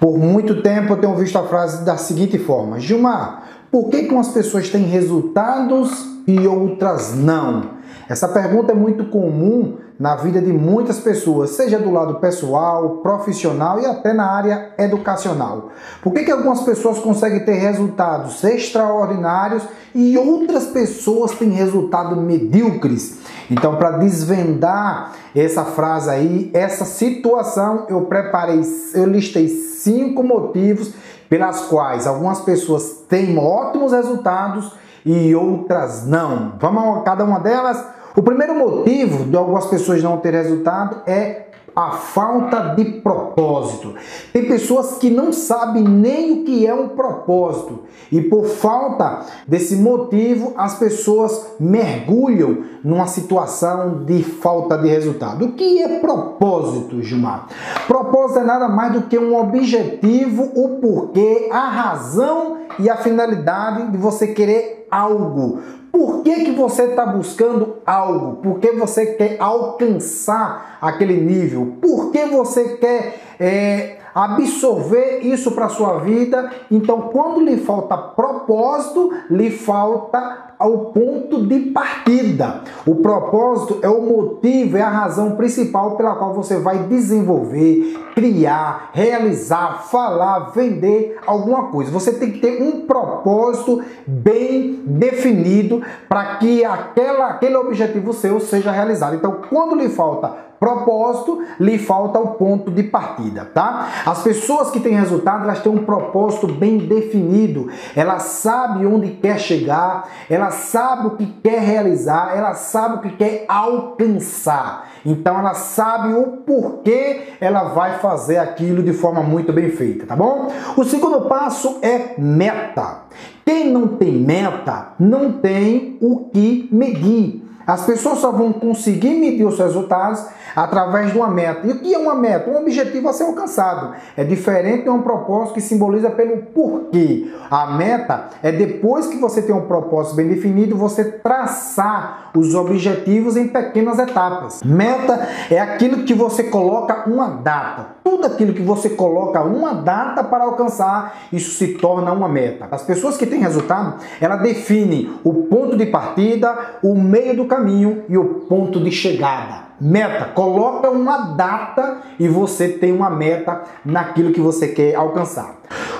Por muito tempo eu tenho visto a frase da seguinte forma: Gilmar, por que, que umas pessoas têm resultados e outras não? Essa pergunta é muito comum na vida de muitas pessoas, seja do lado pessoal, profissional e até na área educacional. Por que, que algumas pessoas conseguem ter resultados extraordinários e outras pessoas têm resultados medíocres? Então, para desvendar essa frase aí, essa situação, eu preparei, eu listei cinco motivos pelas quais algumas pessoas têm ótimos resultados e outras não. Vamos a cada uma delas? O primeiro motivo de algumas pessoas não ter resultado é a falta de propósito. Tem pessoas que não sabem nem o que é um propósito e por falta desse motivo as pessoas mergulham numa situação de falta de resultado. O que é propósito, Gilmar? Propósito é nada mais do que um objetivo, o porquê, a razão e a finalidade de você querer algo. Por que, que você está buscando algo? Por que você quer alcançar aquele nível? Por que você quer é, absorver isso para sua vida? Então, quando lhe falta propósito, lhe falta ao ponto de partida. O propósito é o motivo, é a razão principal pela qual você vai desenvolver, criar, realizar, falar, vender alguma coisa. Você tem que ter um propósito bem definido para que aquela, aquele objetivo seu seja realizado. Então, quando lhe falta propósito, lhe falta o ponto de partida, tá? As pessoas que têm resultado, elas têm um propósito bem definido. Ela sabe onde quer chegar, ela sabe o que quer realizar, ela sabe o que quer alcançar. Então ela sabe o porquê ela vai fazer aquilo de forma muito bem feita, tá bom? O segundo passo é meta. Quem não tem meta não tem o que medir. As pessoas só vão conseguir medir os resultados através de uma meta. E o que é uma meta? Um objetivo a ser alcançado. É diferente de um propósito que simboliza pelo porquê. A meta é depois que você tem um propósito bem definido, você traçar os objetivos em pequenas etapas. Meta é aquilo que você coloca uma data. Tudo aquilo que você coloca uma data para alcançar, isso se torna uma meta. As pessoas que têm resultado, ela definem o ponto de partida, o meio do caminho e o ponto de chegada. Meta, coloca uma data e você tem uma meta naquilo que você quer alcançar.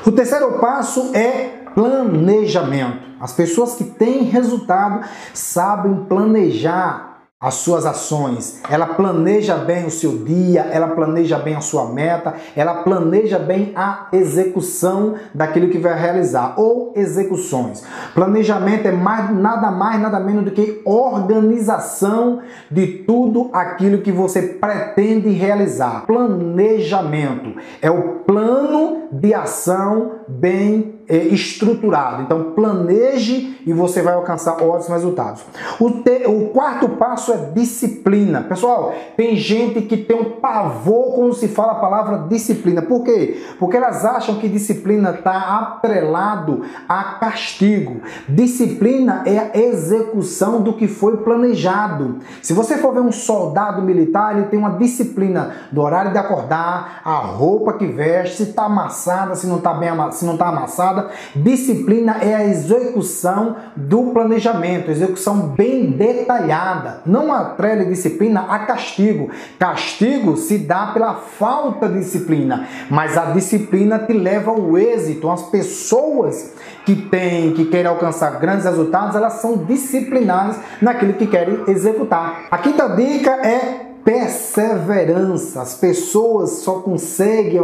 O terceiro passo é planejamento. As pessoas que têm resultado sabem planejar as suas ações, ela planeja bem o seu dia, ela planeja bem a sua meta, ela planeja bem a execução daquilo que vai realizar ou execuções. Planejamento é mais, nada mais, nada menos do que organização de tudo aquilo que você pretende realizar. Planejamento é o plano de ação bem estruturado. Então planeje e você vai alcançar ótimos resultados. O, te, o quarto passo é disciplina. Pessoal, tem gente que tem um pavor quando se fala a palavra disciplina. Por quê? Porque elas acham que disciplina está atrelado a castigo. Disciplina é a execução do que foi planejado. Se você for ver um soldado militar, ele tem uma disciplina do horário de acordar, a roupa que veste, se está amassada, se não está bem se não está amassada Disciplina é a execução do planejamento, execução bem detalhada. Não atrele disciplina a castigo. Castigo se dá pela falta de disciplina, mas a disciplina te leva ao êxito. As pessoas que têm, que querem alcançar grandes resultados, elas são disciplinadas naquilo que querem executar. A quinta dica é perseverança. As pessoas só conseguem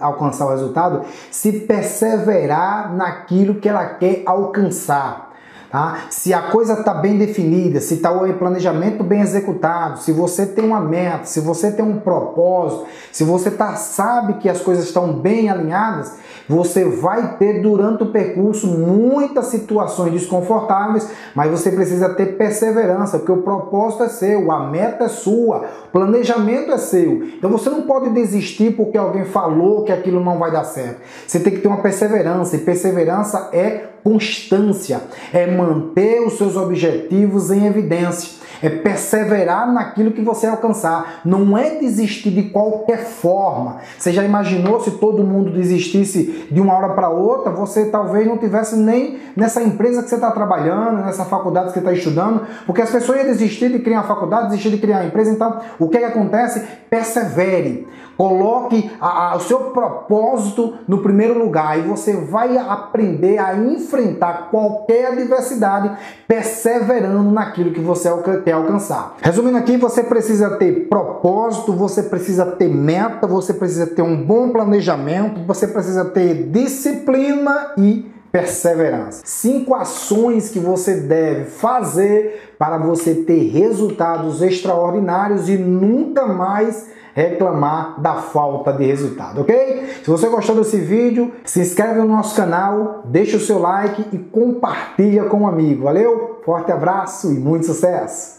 alcançar o resultado se perseverar naquilo que ela quer alcançar. Tá? Se a coisa está bem definida, se está o planejamento bem executado, se você tem uma meta, se você tem um propósito, se você tá, sabe que as coisas estão bem alinhadas, você vai ter durante o percurso muitas situações desconfortáveis, mas você precisa ter perseverança, porque o propósito é seu, a meta é sua, o planejamento é seu. Então você não pode desistir porque alguém falou que aquilo não vai dar certo. Você tem que ter uma perseverança, e perseverança é constância, é manter os seus objetivos em evidência é perseverar naquilo que você alcançar, não é desistir de qualquer forma. Você já imaginou se todo mundo desistisse de uma hora para outra, você talvez não tivesse nem nessa empresa que você está trabalhando, nessa faculdade que você está estudando, porque as pessoas iam desistir de criar a faculdade, desistir de criar a empresa. Então, o que, é que acontece? Persevere, coloque a, a, o seu propósito no primeiro lugar e você vai aprender a enfrentar qualquer adversidade perseverando naquilo que você quer alcançar. Resumindo aqui, você precisa ter propósito, você precisa ter meta, você precisa ter um bom planejamento, você precisa ter disciplina e perseverança. Cinco ações que você deve fazer para você ter resultados extraordinários e nunca mais reclamar da falta de resultado, ok? Se você gostou desse vídeo, se inscreve no nosso canal, deixa o seu like e compartilha com um amigo. Valeu? Forte abraço e muito sucesso!